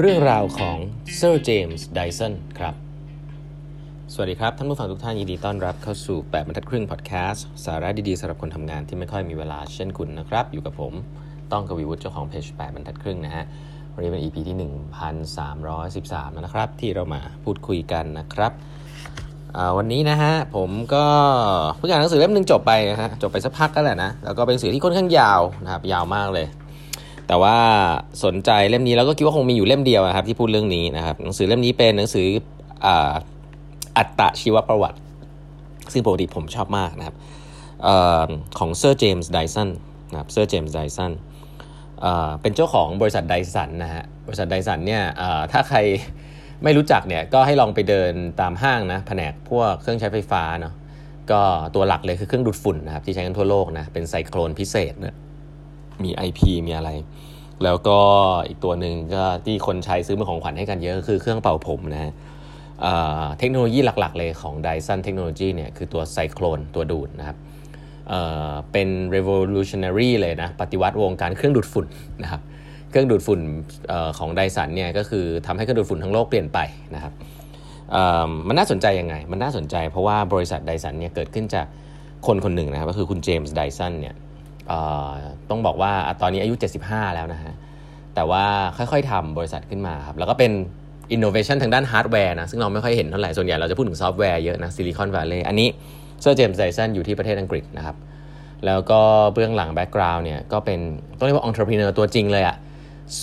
เรื่องราวของเซอร์เจมส์ไดสันครับ สวัสดีครับ ท่านผู้ฟังทุกท่านยินดีต้อนรับเข้าสู่ 8บรรทัดครึ่งพอดแคสต์สาระดีๆสำหรับคนทำงานที่ไม่ค่อยมีเวลาเช่นคุณนะครับ อยู่กับผมต้องกวีวุฒิเจ้าของเพจ8บรรทัดครึ่งนะฮะวันนี้เป็น EP ที่ 1313 แล้วนะครับ ที่เรามาพูดคุยกันนะครับวันนี้นะฮะผมก็เพิ่งอ่านหนังสือเล่มหนึ่งจบไปนะฮะจบไปสักพักก็แหละนะแล้วก็เป็นหนังสือที่ค่อนข้างยาวนะครับยาวมากเลย แต่ว่าสนใจเล่มนี้แล้วก็คิดว่าคงมีอยู่เล่มเดียวนะครับ ที่พูดเรื่องนี้นะครับหนังสือเล่มนี้เป็นหนังสืออัตตชีวประวัติ ซึ่งปกติผมชอบมากนะครับอของเซอร์เจมส์ไดสันนะครับเซอร์เจมส์ไดสันเป็นเจ้าของบริษัทไดสันนะฮะบริษัทไดสันเนี่ยถ้าใครไม่รู้จักเนี่ยก็ให้ลองไปเดินตามห้างนะแผนกพวกเครื่องใช้ไฟฟ้าเนาะก็ตัวหลักเลยคือเครื่องดูดฝุ่นนะครับที่ใช้กันทั่วโลกนะเป็นไซโคลนพิเศษเนี่ย มี IP มีอะไร แล้วก็อีกตัวหนึ่งก็ที่คนใช้ซื้อมาของขวัญให้กันเยอะคือเครื่องเป่าผมนะเทคโนโลยีหลักๆ เลยของ Dyson Technology เนี่ยคือตัวไซโครนตัวดูดนะครับเเป็น revolutionary เลยนะ ปฏิวัติวงการเครื่องดูดฝุ่นนะครับเครื่องดูดฝุ่นอของไดสันเนี่ยก็คือทำให้เครื่องดูดฝุ่นทั้งโลกเปลี่ยนไปนะครับมันน่าสนใจยังไง มันน่าสนใจเพราะว่าบริษัทไดสันเนี่ยเกิดขึ้นจากคนคนหนึ่งนะครับก็คือคุณเจมส์ไดสันเนี่ย ต้องบอกว่าตอนนี้อายุ 75 แล้วนะฮะ แต่ว่าค่อยๆทำบริษัทขึ้นมาครับ แล้วก็เป็นอินโนเวชันทางด้านฮาร์ดแวร์นะ ซึ่งเราไม่ค่อยเห็นเท่าไหร่ ส่วนใหญ่เราจะพูดถึงซอฟต์แวร์เยอะนะซิลิคอนวัลเลย์อันนี้เซอร์เจมส์ไดสันอยู่ที่ประเทศอังกฤษนะครับ แล้วก็เบื้องหลัง background เนี่ยก็เป็นต้องเรียกว่าองค์ประกอบตัวจริงเลยอะ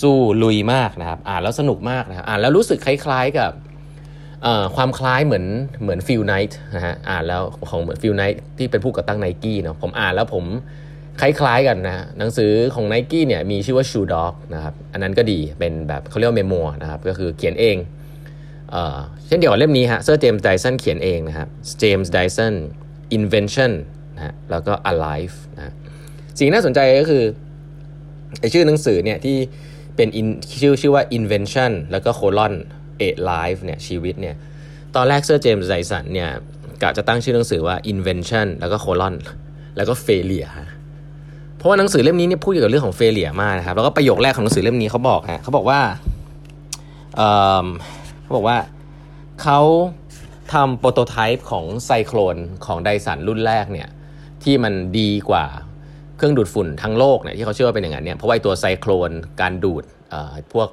สู้ลุยมากนะครับ อ่านแล้วสนุกมากนะครับอ่านแล้วรู้สึกคล้ายๆกับความคล้ายเหมือนเหมือนฟิลไนท์นะฮะอ่านแล้วของเหมือนฟิลไนท์ที่เป็นผู้ก่อตั้งไนกี้เนาะผมอ่านแล้วผม คล้ายๆกันนะหนังสือของไนกี้เนี่ยมีชื่อว่า Shoe Dog นะครับอันนั้นก็ดีเป็นแบบเขาเรียกว่า memoir นะครับก็คือเขียนเองเช่นเดียวกับเล่มนี้ฮะเซอร์เจมส์ไดสันเขียนเองนะครับเจมส์ไดสัน Invention นะแล้วก็ A Life นะสิ่งน่าสนใจก็คือไอชื่อหนังสือเนี่ยที่เป็นชื่อชื่อว่า invention แล้วก็ colon a life เนี่ยชีวิตเนี่ยตอนแรกเซอร์เจมส์ไดสันเนี่ยกะจะตั้งชื่อหนังสือว่า invention แล้วก็ colon แล้วก็ failure ราะว่าหนังสือเล่มนี้เนี่ยพูดเกี่ยวกับเรื่องของ failure มากนะครับแล้วก็ประโยคแรกของหนังสือเล่มนี้เขาบอกฮะเขาบอกว่าเขาบอกว่าเขาทำโปรโตไทป์ของไซโครนของไดสันรุ่นแรกเนี่ยที่มันดีกว่าเครื่องดูดฝุ่นทั้งโลกเนี่ยที่เขาเชื่อว่าเป็นอย่างนั้นเนี่ยเพราะว่าตัวไซโครนการดูดพวก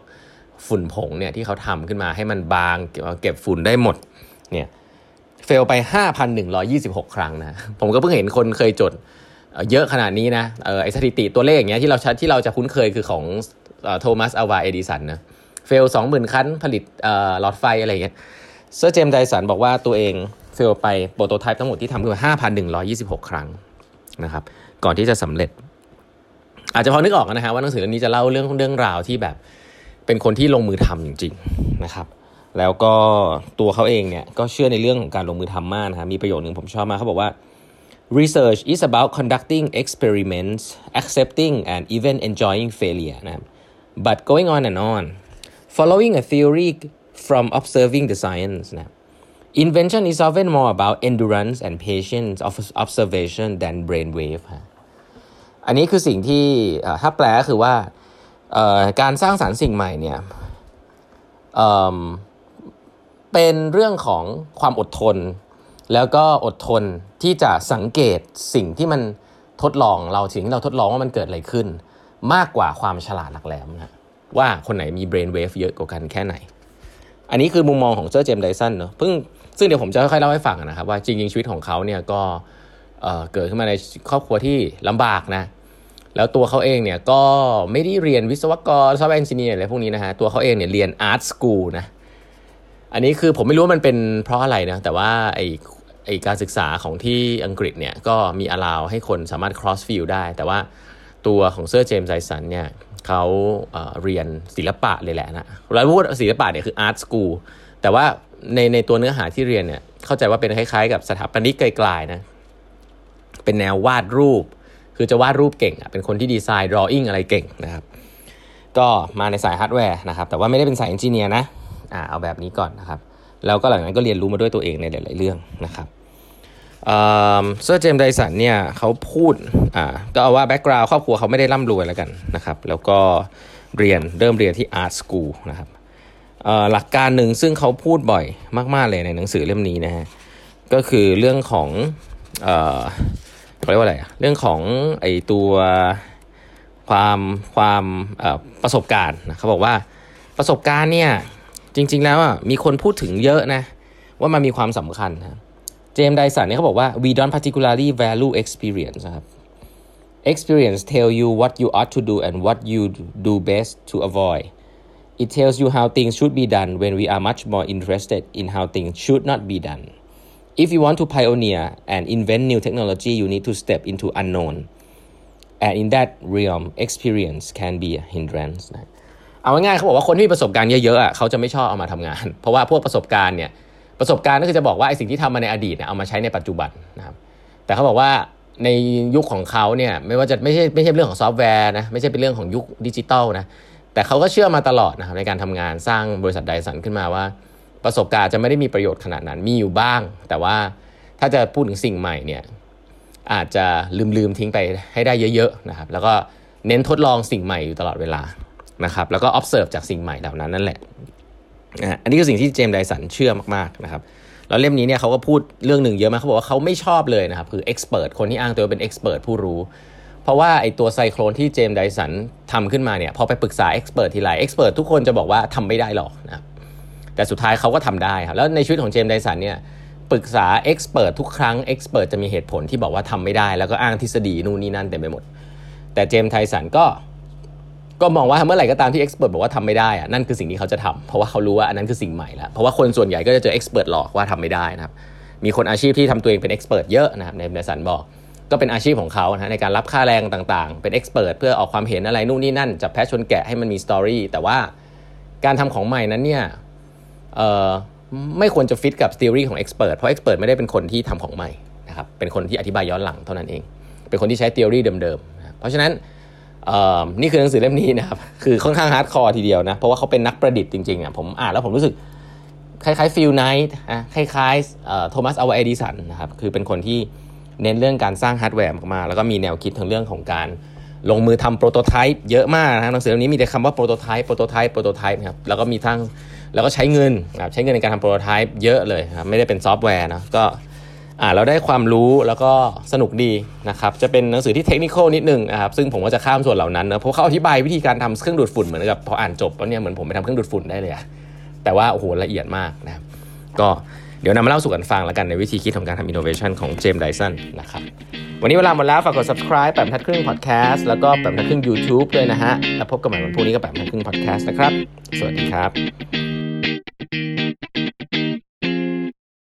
ฝุ่นผงเนี่ยที่เขาทำขึ้นมาให้มันบางเก็บฝุ่นได้หมดเนี่ยเฟลไป 5,126 ครั้งนะ ผมก็เพิ่งเห็นคนเคยจด เยอะขนาดนี้นะไอสถิติตัวเลขอย่างเงี้ยที่เราที่เราจะคุ้นเคยคือของโทมัสอัลวาเอดิสันนะเฟล20,000ครั้งผลิตหลอดไฟอะไรเงี้ยเซอร์เจมส์ไดสันบอกว่าตัวเองเฟลไปโปรโตไทป์ทั้งหมดที่ทำขึ้นมา5,126 ครั้งนะครับก่อนที่จะสำเร็จ อาจจะพอนึกออกนะฮะว่าหนังสือเล่มนี้จะเล่าเรื่องเรื่องราวที่แบบเป็นคนที่ลงมือทำจริงๆนะครับแล้วก็ตัวเขาเองเนี่ยก็เชื่อในเรื่องของการลงมือทำมากนะฮะมีประโยชน์หนึ่งผมชอบมากเขาบอกว่า research is about conducting experiments accepting and even enjoying failure นะ but going on and on following a theory from observing the science นะ invention is often more about endurance and patience of observation than brainwave อันนี้คือสิ่งที่ถ้าแปลก็คือว่าการสร้างสารรค์สิ่งใหม่เนี่ยเเป็นเรื่องของความอดทน แล้วก็อดทนที่จะสังเกตสิ่งที่มันทดลองเราสิ่งที่เราทดลองว่ามันเกิดอะไรขึ้น มากกว่าความฉลาดหลักแหลมนะว่าคนไหนมี brainwave เยอะกว่ากันแค่ไหน อันนี้คือมุมมองของเซอร์เจมส์ไดสันเนาะเพิ่งซึ่งเดี๋ยวผมจะค่อยๆเล่าให้ฟังนะครับว่าจริงๆชีวิตของเขาเนี่ยก็เกิดขึ้นมาในครอบครัวที่ลำบากนะแล้วตัวเขาเองเนี่ยก็ไม่ได้เรียนวิศวกร software engineer อะไรพวกนี้นะฮะตัวเขาเองเนี่ยเรียน art school นะอันนี้คือผมไม่รู้ว่ามันเป็นเพราะอะไรนะแต่ว่าไอ ไอการศึกษาของที่อังกฤษเนี่ยก็มี allow ให้คนสามารถ cross field ได้ แต่ว่าตัวของเซอร์เจมส์ไดสันเนี่ยเขาเรียนศิลปะเลยแหละนะเราพูดศิลปะเนี่ยคือ art school แต่ว่าในในตัวเนื้อหาที่เรียนเนี่ยเข้าใจว่าเป็นคล้ายๆ กับสถาปนิกกลายๆนะเป็นแนววาดรูป คือจะวาดรูปเก่งอะเป็นคนที่ design drawing อะไรเก่งนะครับก็มาในสายฮาร์ดแวร์นะครับแต่ว่าไม่ได้เป็นสาย engineer นะอ่าเอาแบบนี้ก่อนนะครับ แล้วก็หลังนั้นก็เรียนรู้มาด้วยตัวเองในหลาย ๆ เรื่องนะครับเซอร์เจมส์ไดสันเนี่ยเขาพูดอ่าก็เอาว่า background ครอบครัวเขาไม่ได้ร่ำรวยแล้วกันนะครับ แล้วก็เรียนเริ่มเรียนที่ art school นะครับหลักการหนึ่งซึ่งเขาพูดบ่อยมาก ๆ เลยในหนังสือเล่มนี้นะฮะก็คือเรื่องของเอ่อเขาเรียกว่าอะไรเรื่องของไอตัวความความประสบการณ์นะเขาบอกว่าประสบการณ์เนี่ย จริง ๆ แล้วอะมีคนพูดถึงเยอะนะ ว่ามันมีความสำคัญนะเจมส์ไดสันเนี่ยเขาบอกว่า we don't particularly value experience นะครับ experience tell you what you ought to do and what you do best to avoid it tells you how things should be done when we are much more interested in how things should not be done if you want to pioneer and invent new technology you need to step into unknown and in that realm experience can be a hindrance นะ เอาง่ายๆเขาบอกว่าคนที่มีประสบการณ์เยอะๆเขาจะไม่ชอบเอามาทำงาน เพราะว่าพวกประสบการณ์เนี่ยประสบการณ์ก็คือจะบอกว่าไอ้สิ่งที่ทำมาในอดีตเนี่ยเอามาใช้ในปัจจุบันนะครับแต่เขาบอกว่าในยุคของเขาเนี่ยไม่ว่าจะไม่ใช่ไม่ใช่เรื่องของซอฟต์แวร์นะไม่ใช่เป็นเรื่องของยุคดิจิตอลนะแต่เขาก็เชื่อมาตลอดนะครับในการทำงานสร้างบริษัทไดสันขึ้นมาว่า ประสบการณ์จะไม่ได้มีประโยชน์ขนาดนั้นมีอยู่บ้าง แต่ว่าถ้าจะพูดถึงสิ่งใหม่เนี่ยอาจจะลืมลืมทิ้งไปให้ได้เยอะๆนะครับแล้วก็เน้นทดลองสิ่งใหม่อยู่ตลอดเวลา นะครับแล้วก็ observe จากสิ่งใหม่เหล่านั้นนั่นแหละอันนี้คือสิ่งที่เจมส์ไดสันเชื่อมากๆนะครับแล้วเล่มนี้เนี่ยเขาก็พูดเรื่องหนึ่งเยอะมากเขาบอกว่าเขาไม่ชอบเลยนะครับคือ expert คนที่อ้างตัวเป็น expert ผู้รู้ เพราะว่าไอตัวไซโครนที่เจมส์ไดสันทำขึ้นมาเนี่ยพอไปปรึกษา expert ทีไร expert ทุกคนจะบอกว่าทำไม่ได้หรอกนะครับแต่สุดท้ายเขาก็ทำได้ครับแล้วในชีวิตของเจมส์ไดสันเนี่ยปรึกษา expert ทุกครั้ง expert จะมีเหตุผลที่บอกว่าทำไม่ได้ แล้วก็อ้างทฤษฎีนู่นนี่นั่นเต็มไปหมด แต่เจมส์ไดสันก็ ก็มองว่าเมื่อไหร่ก็ตามที่ expert บอกว่าทำไม่ได้อะนั่นคือสิ่งที่เขาจะทำเพราะว่าเขารู้ว่าอันนั้นคือสิ่งใหม่แล้วเพราะว่าคนส่วนใหญ่ก็จะเจอ expert หลอกว่าทำไม่ได้นะครับมีคนอาชีพที่ทำตัวเองเป็น expert เยอะนะครับเจมส์ไดสันบอกก็เป็นอาชีพของเขานะในการรับค่าแรงต่างๆ เป็น expert เพื่อออกความเห็นอะไรนู่นนี่นั่นจับแพะชนแกะให้มันมี story แต่ว่าการทำของใหม่นั้นเนี่ยเอ่อไม่ควรจะฟิตกับทฤษฎีของ expert เพราะ expert ไม่ได้เป็นคนที่ทำของใหม่นะครับเป็นคนที่อธิบายย้อนหลังเท่านั้นเอง เป็นคนที่ใช้ทฤษฎีเดิมๆ เพราะฉะนั้น นี่คือหนังสือเล่มนี้นะครับ คือค่อนข้าง hardcore ทีเดียวนะ เพราะว่าเขาเป็นนักประดิษฐ์จริงๆอะผมอ่านแล้วผมรู้สึกคล้ายๆฟิลไนท์นะคล้ายๆโทมัสอัลวาเอดิสันนะครับ คือเป็นคนที่เน้นเรื่องการสร้างฮาร์ดแวร์มากๆแล้วก็มีแนวคิดทางเรื่องของการลงมือทำ prototype เยอะมากนะหนังสือเล่มนี้มีแต่คำว่า prototype prototype prototype นะครับแล้วก็มีทั้งแล้วก็ใช้เงินนะใช้เงินในการทำ prototype เยอะเลยครับไม่ได้เป็นซอฟต์แวร์นะก็ อ่านเราได้ความรู้แล้วก็สนุกดีนะครับจะเป็นหนังสือที่เทคนิคนิดนึงนะครับซึ่งผมก็จะข้ามส่วนเหล่านั้นนะเพราะเขาอธิบายวิธีการทำเครื่องดูดฝุ่นเหมือนกับพออ่านจบแล้วเนี่ยเหมือนผมไปทำเครื่องดูดฝุ่นได้เลยอะแต่ว่าโอ้โหละเอียดมากนะครับก็เดี๋ยวนำมาเล่าสู่กันฟังแล้วกันในวิธีคิดของการทำอินโนเวชันของเจมส์ไดสันนะครับวันนี้เวลาหมดแล้วฝากกด subscribe แบบทัดครึ่ง podcast แล้วก็แบบทัดครึ่ง YouTube ด้วยนะฮะแล้วพบกันใหม่วันพรุ่งนี้กับแบบทัดครึ่ง podcast นะครับ สวัสดีครับ